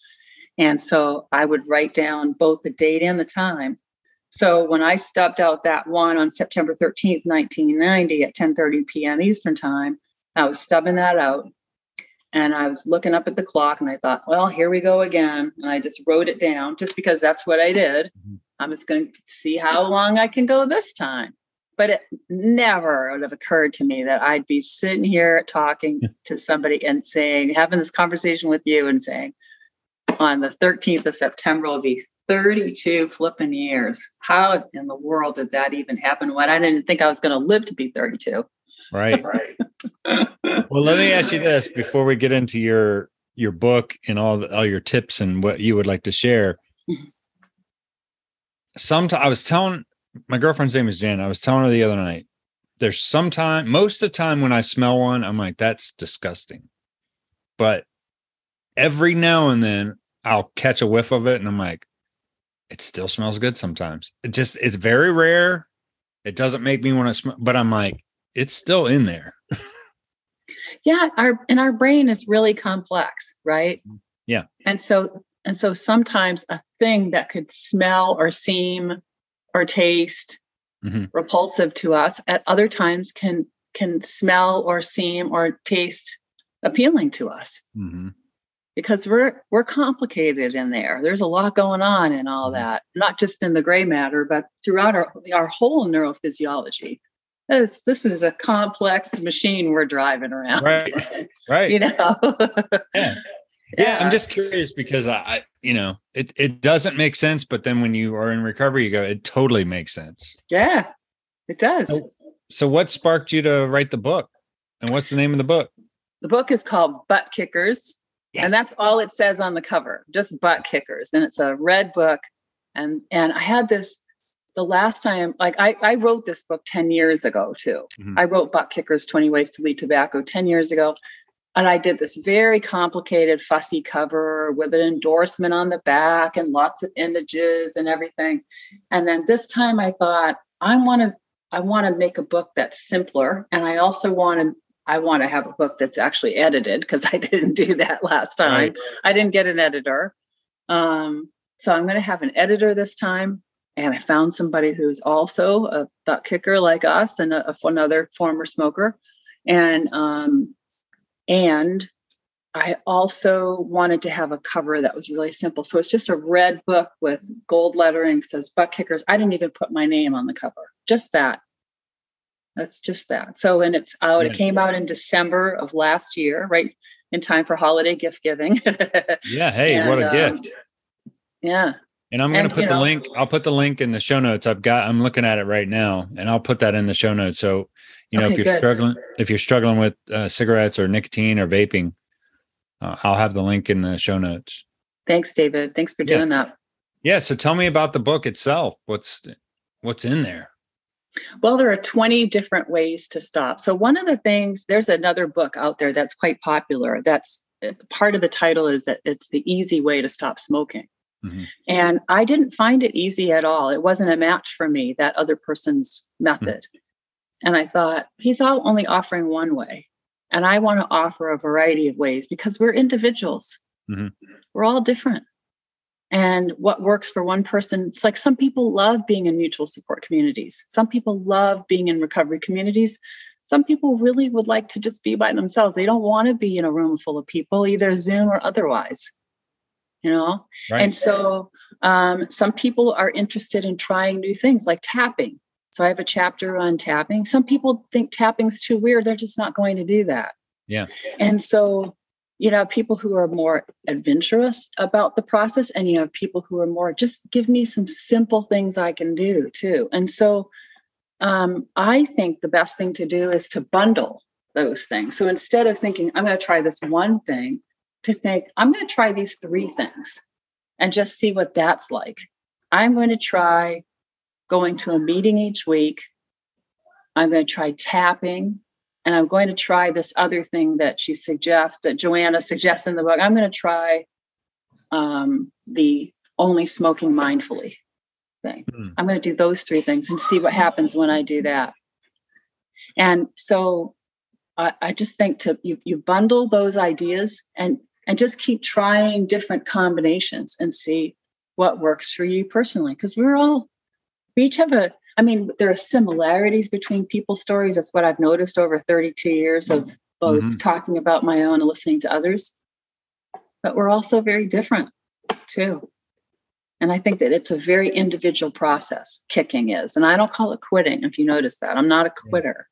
And so I would write down both the date and the time. So when I stubbed out that one on September 13th, 1990 at 10:30 p.m. Eastern time, I was stubbing that out and I was looking up at the clock and I thought, well, here we go again. And I just wrote it down just because that's what I did. Mm-hmm. I'm just going to see how long I can go this time but it never would have occurred to me that I'd be sitting here talking to somebody and saying, having this conversation with you and saying, on the 13th of September will be 32 flipping years. How in the world did that even happen when I didn't think I was going to live to be 32? Right. right. well, let me ask you this before we get into your your book and all the, all your tips and what you would like to share. Sometimes I was telling my girlfriend's name is Jan. I was telling her the other night. There's sometime most of the time when I smell one, I'm like, that's disgusting. But every now and then I'll catch a whiff of it and I'm like, it still smells good sometimes. It just it's very rare. It doesn't make me want to smell, but I'm like, it's still in there. yeah, our and our brain is really complex, right? Yeah. And so and so sometimes a thing that could smell or seem or taste mm-hmm. repulsive to us at other times can can smell or seem or taste appealing to us. Mm-hmm because we're we're complicated in there. There's a lot going on in all mm-hmm. that, not just in the gray matter, but throughout our our whole neurophysiology. This this is a complex machine we're driving around. Right. right. You know. yeah. Yeah, I'm just curious because I, you know, it it doesn't make sense, but then when you are in recovery, you go, it totally makes sense. Yeah, it does. So, so what sparked you to write the book? And what's the name of the book? The book is called Butt Kickers Yes. And that's all it says on the cover, just butt kickers. And it's a red book. And and I had this the last time, like I, I wrote this book 10 years ago too. Mm-hmm. I wrote Butt Kickers 20 Ways to Leave Tobacco 10 years ago. And I did this very complicated, fussy cover with an endorsement on the back and lots of images and everything. And then this time I thought, I want to I want to make a book that's simpler. And I also want to I want to have a book that's actually edited because I didn't do that last time. Right. I didn't get an editor. Um, so I'm going to have an editor this time. And I found somebody who's also a butt kicker like us and a, another former smoker. And um, and I also wanted to have a cover that was really simple. So it's just a red book with gold lettering says butt kickers. I didn't even put my name on the cover, just that. That's just that. So, and it's out, it came out in December of last year, right in time for holiday gift giving. yeah. Hey, and, what a um, gift. Yeah. And I'm going to put the know, link, I'll put the link in the show notes. I've got, I'm looking at it right now and I'll put that in the show notes. So, you know, okay, if you're good. struggling, if you're struggling with uh, cigarettes or nicotine or vaping, uh, I'll have the link in the show notes. Thanks, David. Thanks for doing yeah. that. Yeah. So tell me about the book itself. What's, what's in there? Well, there are 20 different ways to stop. So, one of the things, there's another book out there that's quite popular. That's uh, part of the title is that it's the easy way to stop smoking. Mm-hmm. And I didn't find it easy at all. It wasn't a match for me, that other person's method. Mm-hmm. And I thought, he's all only offering one way. And I want to offer a variety of ways because we're individuals. Mm-hmm. We're all different and what works for one person it's like some people love being in mutual support communities some people love being in recovery communities some people really would like to just be by themselves they don't want to be in a room full of people either zoom or otherwise you know? Right. and so um, some people are interested in trying new things like tapping. So i have a chapter on tapping. Some people think tapping's too weird. They're just not going to do that. Yeah. And so you know people who are more adventurous about the process and you have people who are more just give me some simple things i can do too. And so um, i think the best thing to do is to bundle those things. So instead of thinking i'm going to try this one thing to think i'm going to try these three things and just see what that's like i'm going to try going to a meeting each week i'm going to try tapping and I'm going to try this other thing that she suggests, that Joanna suggests in the book. I'm going to try um, the only smoking mindfully thing. Mm. I'm going to do those three things and see what happens when I do that. And so I, I just think to you, you bundle those ideas and and just keep trying different combinations and see what works for you personally. Because we're all we each have a I mean, there are similarities between people's stories. That's what I've noticed over 32 years of both mm-hmm. talking about my own and listening to others. But we're also very different too. And I think that it's a very individual process, kicking is. And I don't call it quitting, if you notice that. I'm not a quitter.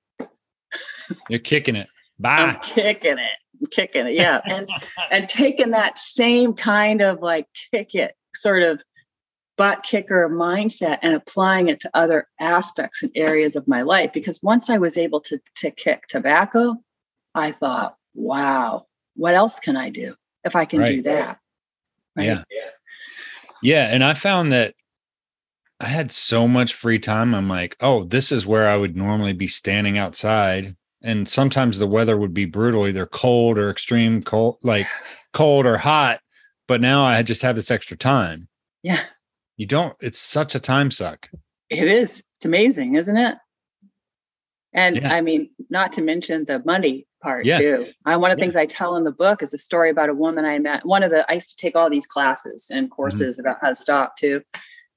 You're kicking it. Bye. I'm kicking it. Kicking it. Yeah. And and taking that same kind of like kick it sort of butt kicker mindset and applying it to other aspects and areas of my life. Because once I was able to, to kick tobacco, I thought, wow, what else can I do if I can right. do that? Right? Yeah. Yeah. And I found that I had so much free time. I'm like, oh, this is where I would normally be standing outside. And sometimes the weather would be brutal, either cold or extreme cold, like cold or hot. But now I just have this extra time. Yeah. You don't, it's such a time suck. It is. It's amazing, isn't it? And Yeah. I mean, not to mention the money part Yeah. too. I, one of the Yeah. things I tell in the book is a story about a woman I met. One of the, I used to take all these classes and Mm-hmm. courses about how to stop too,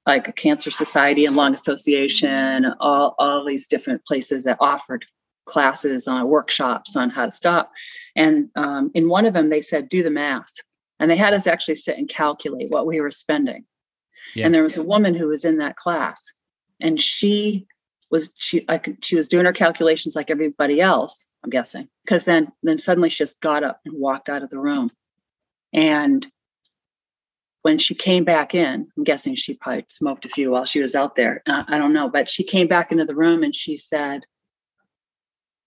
like a cancer society and lung association, all, all these different places that offered classes on workshops on how to stop. And um, in one of them, they said, do the math. And they had us actually sit and calculate what we were spending. Yeah. And there was a woman who was in that class and she was she like she was doing her calculations like everybody else i'm guessing because then then suddenly she just got up and walked out of the room and when she came back in i'm guessing she probably smoked a few while she was out there uh, i don't know but she came back into the room and she said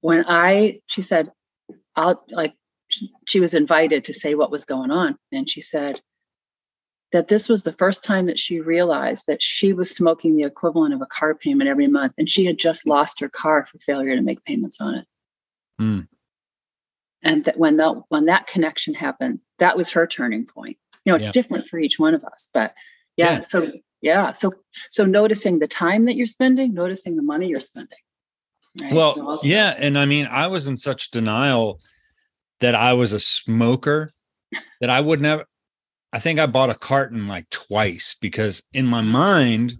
when i she said i'll like she, was invited to say what was going on and she said that this was the first time that she realized that she was smoking the equivalent of a car payment every month and she had just lost her car for failure to make payments on it Hmm. and that when that when that connection happened that was her turning point you know it's Yeah. different for each one of us but yeah, Yeah. so yeah so so noticing the time that you're spending noticing the money you're spending right? Well, yeah. And I mean, I was in such denial that I was a smoker that I would never, I think I bought a carton like twice because in my mind,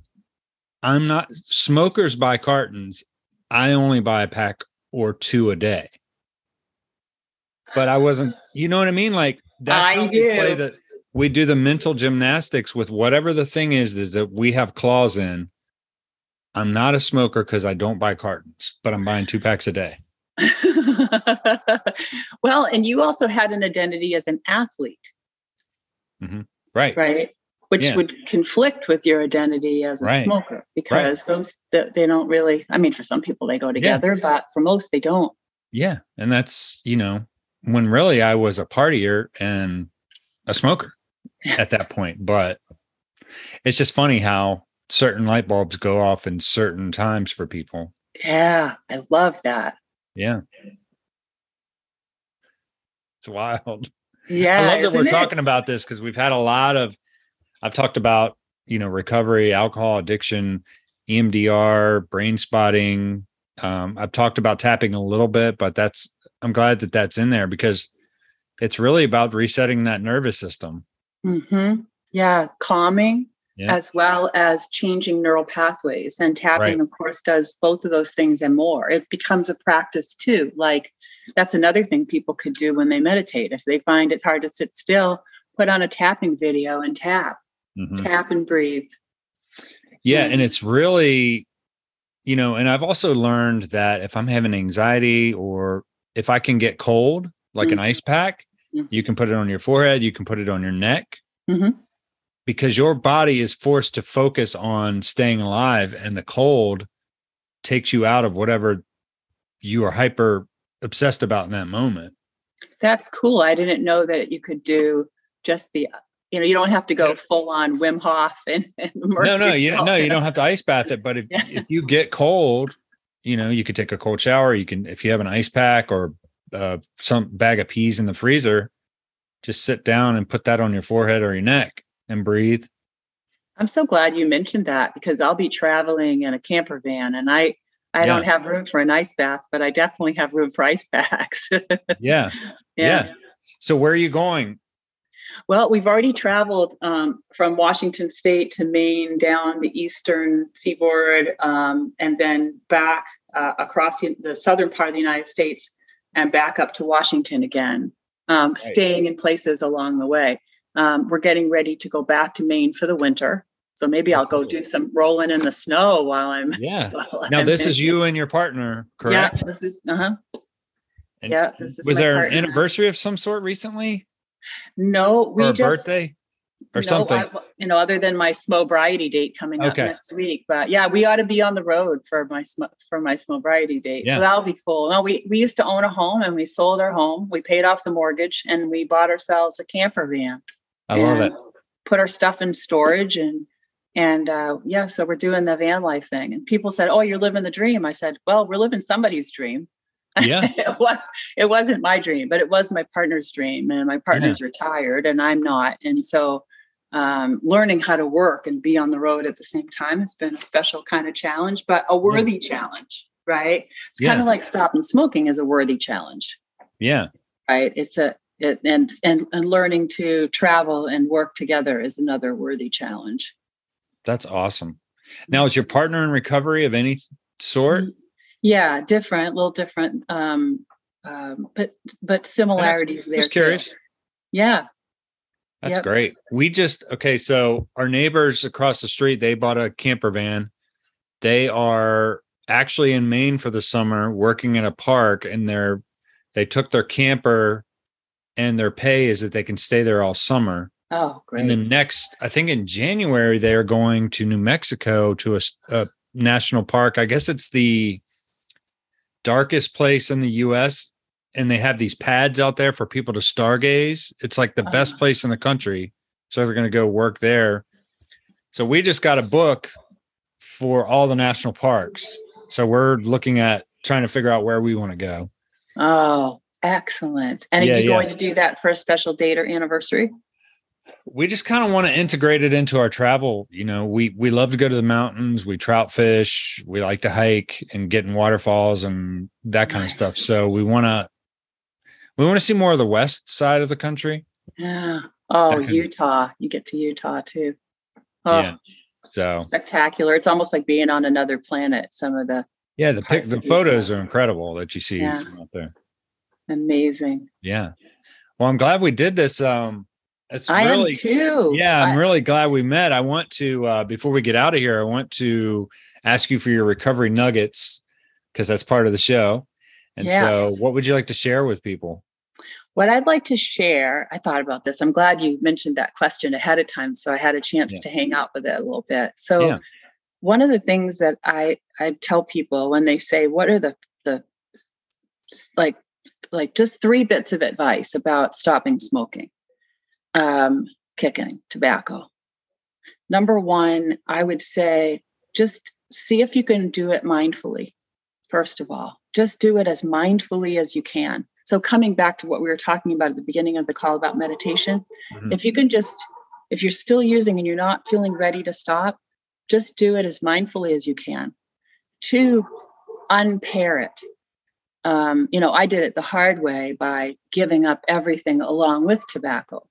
I'm not smokers buy cartons. I only buy a pack or two a day. But I wasn't, you know what I mean? Like that's I how we play do. the we do the mental gymnastics with whatever the thing is, is that we have claws in. I'm not a smoker because I don't buy cartons, but I'm buying two packs a day. well and you also had an identity as an athlete mm-hmm. Right. right which Yeah. would conflict with your identity as a Right. smoker because those they they don't really i mean for some people they go together but for most they don't Yeah. And that's, you know, when really I was a partier and a smoker at that point. But it's just funny how certain light bulbs go off in certain times for people. yeah i love that Yeah. It's wild. yeah I love that we're it? talking about this because we've had a lot of I've talked about, you know, recovery, alcohol addiction, EMDR, brain spotting. Um, I've talked about tapping a little bit, but that's I'm glad that that's in there because it's really about resetting that nervous system. Mhm. yeah calming Yeah. as well as changing neural pathways and tapping Right. of course does both of those things and more it becomes a practice too like that's another thing people could do when they meditate if they find it's hard to sit still put on a tapping video and tap Mhm. tap and breathe Yeah, Mm. and it's really, you know, and I've also learned that if I'm having anxiety or if I can get cold, like an Mhm. ice pack, Mhm. you can put it on your forehead, you can put it on your neck. Because your body is forced to focus on staying alive, and the cold takes you out of whatever you are hyper obsessed about in that moment. that's cool i didn't know that you could do just the you know you don't have to go full on wim hof and, and no, no, you no, you don't have to ice bath it. But if, Yeah. if you get cold, you know, you could take a cold shower. You can, if you have an ice pack or uh, some bag of peas in the freezer, just sit down and put that on your forehead or your neck and breathe. I'm so glad you mentioned that because I'll be traveling in a camper van and I I Yeah. don't have room for an ice bath, but I definitely have room for ice packs. Yeah. Yeah. So where are you going? Well, we've already traveled um, from Washington State to Maine, down the eastern seaboard, um, and then back uh, across the, the southern part of the United States and back up to Washington again, um, staying in places along the way. Um, we're getting ready to go back to Maine for the winter. So maybe I'll go do some rolling in the snow while I'm. Yeah. while Now I'm this is you and your partner, correct? Yeah, this is uh huh. Yeah, this is was there partner. an anniversary of some sort recently, No, we or a just birthday, or no, something? I- you know, other than my Smobriety date coming up next week. But yeah, we ought to be on the road for my for my Smobriety date. Yeah. So that'll be cool. No, we we used to own a home and we sold our home. We paid off the mortgage and we bought ourselves a camper van. I love it. Put our stuff in storage and And uh, yeah, so we're doing the van life thing. And people said, "Oh, you're living the dream." I said, "Well, we're living somebody's dream." Yeah. it, was, it wasn't my dream, but it was my partner's dream. And my partner's yeah. retired and I'm not. And so um, learning how to work and be on the road at the same time has been a special kind of challenge, but a worthy yeah. challenge, right? It's yeah. kind of like stopping smoking is a worthy challenge. Yeah. Right. It's a, it, and, and, and learning to travel and work together is another worthy challenge. That's awesome. Now, is your partner in recovery of any sort? Yeah, different, a little different, um, um, but but similarities there. Just curious. Too. Yeah, that's yep. great. We just okay. So our neighbors across the street, they bought a camper van. They are actually in Maine for the summer, working in a park, and they're they took their camper, and their pay is that they can stay there all summer. Oh, great! And then next, I think in January they are going to New Mexico to a, a national park. I guess it's the darkest place in the U.S and they have these pads out there for people to stargaze. It's like the best uh-huh. place in the country. So they're going to go work there. So we just got a book for all the national parks. So we're looking at trying to figure out where we want to go. Oh, excellent. And yeah, are you yeah. going to do that for a special date or anniversary? We just kind of want to integrate it into our travel. You know, we we love to go to the mountains, we trout fish, we like to hike and get in waterfalls and that kind nice. of stuff. So we want to we want to see more of the west side of the country. Yeah. Oh, Utah. You get to Utah too. Oh, yeah. So spectacular. It's almost like being on another planet. Some of the yeah, the pic, the photos Utah. are incredible that you see yeah. out there. Amazing. Yeah. Well, I'm glad we did this. Um, it's I really am too. Yeah, I'm I, really glad we met. I want to uh, before we get out of here, I want to ask you for your recovery nuggets because that's part of the show. And yes. so, what would you like to share with people? What I'd like to share, I thought about this. I'm glad you mentioned that question ahead of time. So I had a chance yeah. to hang out with it a little bit. So, yeah. one of the things that I, I tell people when they say, What are the, the like, like just three bits of advice about stopping smoking, um, kicking tobacco? Number one, I would say just see if you can do it mindfully, first of all just do it as mindfully as you can. So, coming back to what we were talking about at the beginning of the call about meditation, mm-hmm. if you can just, if you're still using and you're not feeling ready to stop, just do it as mindfully as you can. Two, unpair it. Um, you know, I did it the hard way by giving up everything along with tobacco.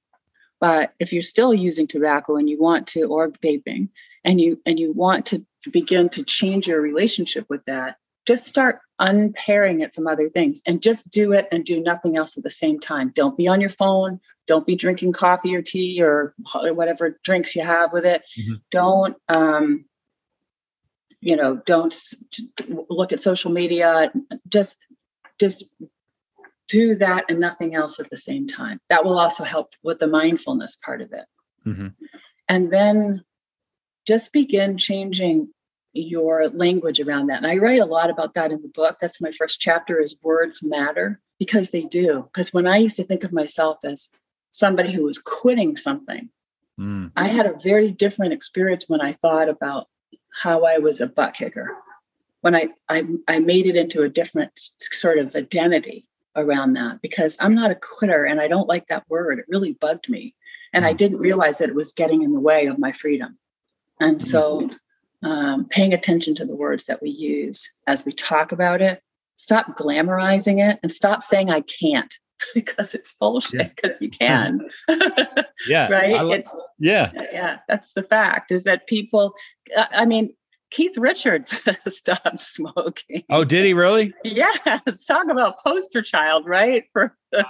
But if you're still using tobacco and you want to, or vaping, and you and you want to begin to change your relationship with that, just start unpairing it from other things and just do it and do nothing else at the same time. Don't be on your phone. Don't be drinking coffee or tea or whatever drinks you have with it. Mm-hmm. Don't, um, you know, don't look at social media. Just, just do that and nothing else at the same time. That will also help with the mindfulness part of it. Mm-hmm. And then just begin changing your language around that. And I write a lot about that in the book. That's my first chapter is words matter because they do. Because when I used to think of myself as somebody who was quitting something, mm. I had a very different experience when I thought about how I was a butt kicker. When I, I I made it into a different sort of identity around that because I'm not a quitter and I don't like that word. It really bugged me. And mm. I didn't realize that it was getting in the way of my freedom. And so mm um, paying attention to the words that we use as we talk about it. Stop glamorizing it and stop saying I can't because it's bullshit because yeah. you can. yeah. right. Lo- it's yeah. Yeah. That's the fact is that people, I mean, Keith Richards stopped smoking. Oh, did he really? Yeah. Let's talk about poster child, right? For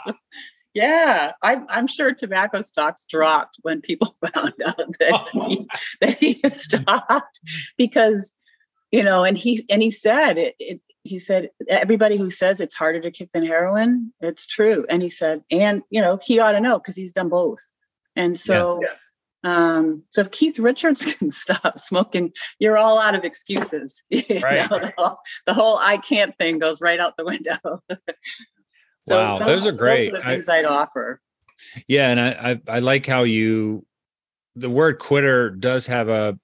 yeah, I'm, I'm sure tobacco stocks dropped when people found out that, oh. he, that he stopped because, you know, and he and he said it, it, He said everybody who says it's harder to kick than heroin, it's true. And he said, and you know, he ought to know because he's done both. And so, yes, yes. Um, so if Keith Richards can stop smoking, you're all out of excuses. Right. the, whole, the whole I can't thing goes right out the window. So wow, those, those are great. Those are the things I, would offer. Yeah, and I, I I like how you the word quitter does have a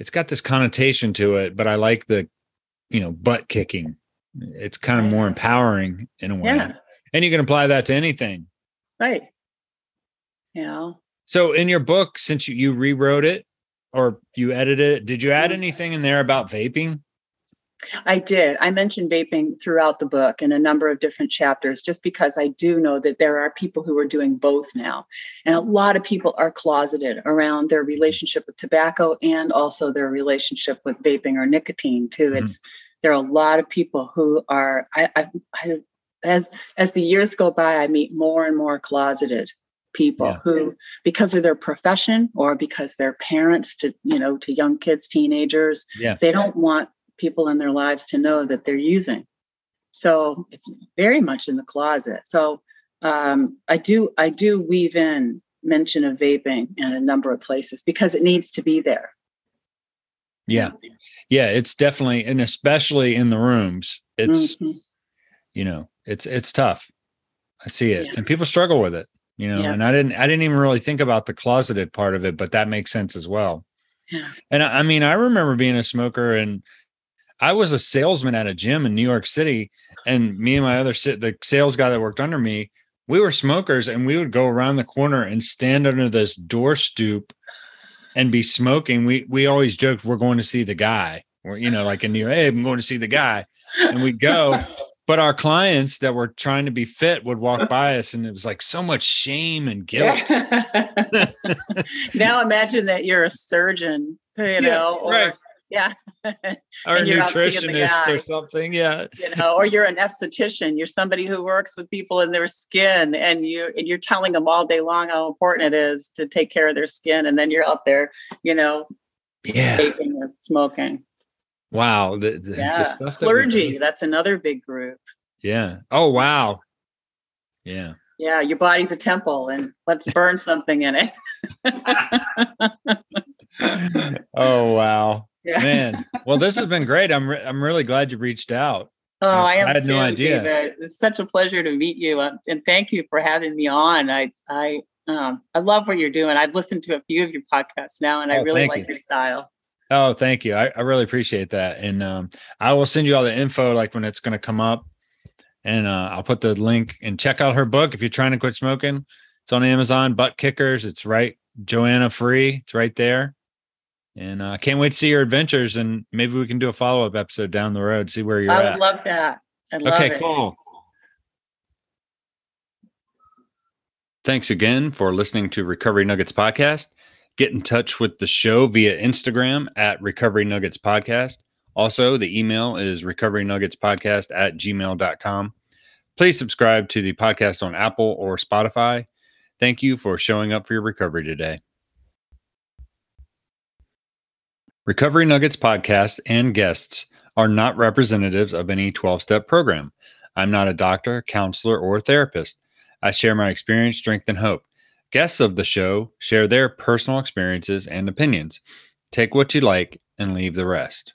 it's got this connotation to it, but I like the, you know, butt kicking. It's kind of more empowering in a way. Yeah. And you can apply that to anything. Right. You know, So in your book, since you, you rewrote it or you edited it, did you add Mhm. anything in there about vaping? I did. I mentioned vaping throughout the book in a number of different chapters, just because I do know that there are people who are doing both now. And a lot of people are closeted around their relationship with tobacco and also their relationship with vaping or nicotine too. Mhm. It's there are a lot of people who are I, I've I, as as the years go by, I meet more and more closeted people Yeah. who because of their profession or because they're parents to you know to young kids teenagers Yeah. they don't want people in their lives to know that they're using so it's very much in the closet so um, i do i do weave in mention of vaping in a number of places because it needs to be there Yeah. Yeah. It's definitely, and especially in the rooms, it's, Mhm. you know, it's, it's tough. I see it Yeah. and people struggle with it, you know, Yeah. and I didn't, I didn't even really think about the closeted part of it, but that makes sense as well. Yeah. And I, I mean, I remember being a smoker and I was a salesman at a gym in New York City and me and my other the sales guy that worked under me, we were smokers and we would go around the corner and stand under this door stoop and be smoking. We we always joked we're going to see the guy. Or you know, like in New hey, I'm going to see the guy. And we'd go. But our clients that were trying to be fit would walk uh-huh. by us and it was like so much shame and guilt. now imagine that you're a surgeon you know or right. yeah Or a you're out seeing the nutritionist or something. Yeah. you know or you're an esthetician you're somebody who works with people in their skin and you and you're telling them all day long how important it is to take care of their skin and then you're out there you know Yeah. vaping or smoking Wow. The, the, the stuff that clergy that's another big group Yeah. Oh wow. Yeah. yeah your body's a temple and let's burn something in it oh wow. Yeah. Man. Well, this has been great. I'm re- I'm really glad you reached out. Oh, I I had too, no idea. David. It's such a pleasure to meet you, um, and thank you for having me on. I I um I love what you're doing. I've listened to a few of your podcasts now, and I Oh, really like you. your style. Oh, thank you. I, I really appreciate that. And um, I will send you all the info like when it's going to come up. And uh, I'll put the link and check out her book if you're trying to quit smoking. It's on Amazon, Butt Kickers. It's right, Joanna Free. It's right there. And I uh, can't wait to see your adventures. And maybe we can do a follow up episode down the road, see where you're I at. I would love that. I love Okay, it. cool. Thanks again for listening to Recovery Nuggets Podcast. Get in touch with the show via Instagram at Recovery Nuggets Podcast. Also, the email is recovery nuggets podcast at gmail.com. Please subscribe to the podcast on Apple or Spotify. Thank you for showing up for your recovery today. Recovery Nuggets podcast and guests are not representatives of any 12 step program. I'm not a doctor, counselor, or therapist. I share my experience, strength, and hope. Guests of the show share their personal experiences and opinions. Take what you like and leave the rest.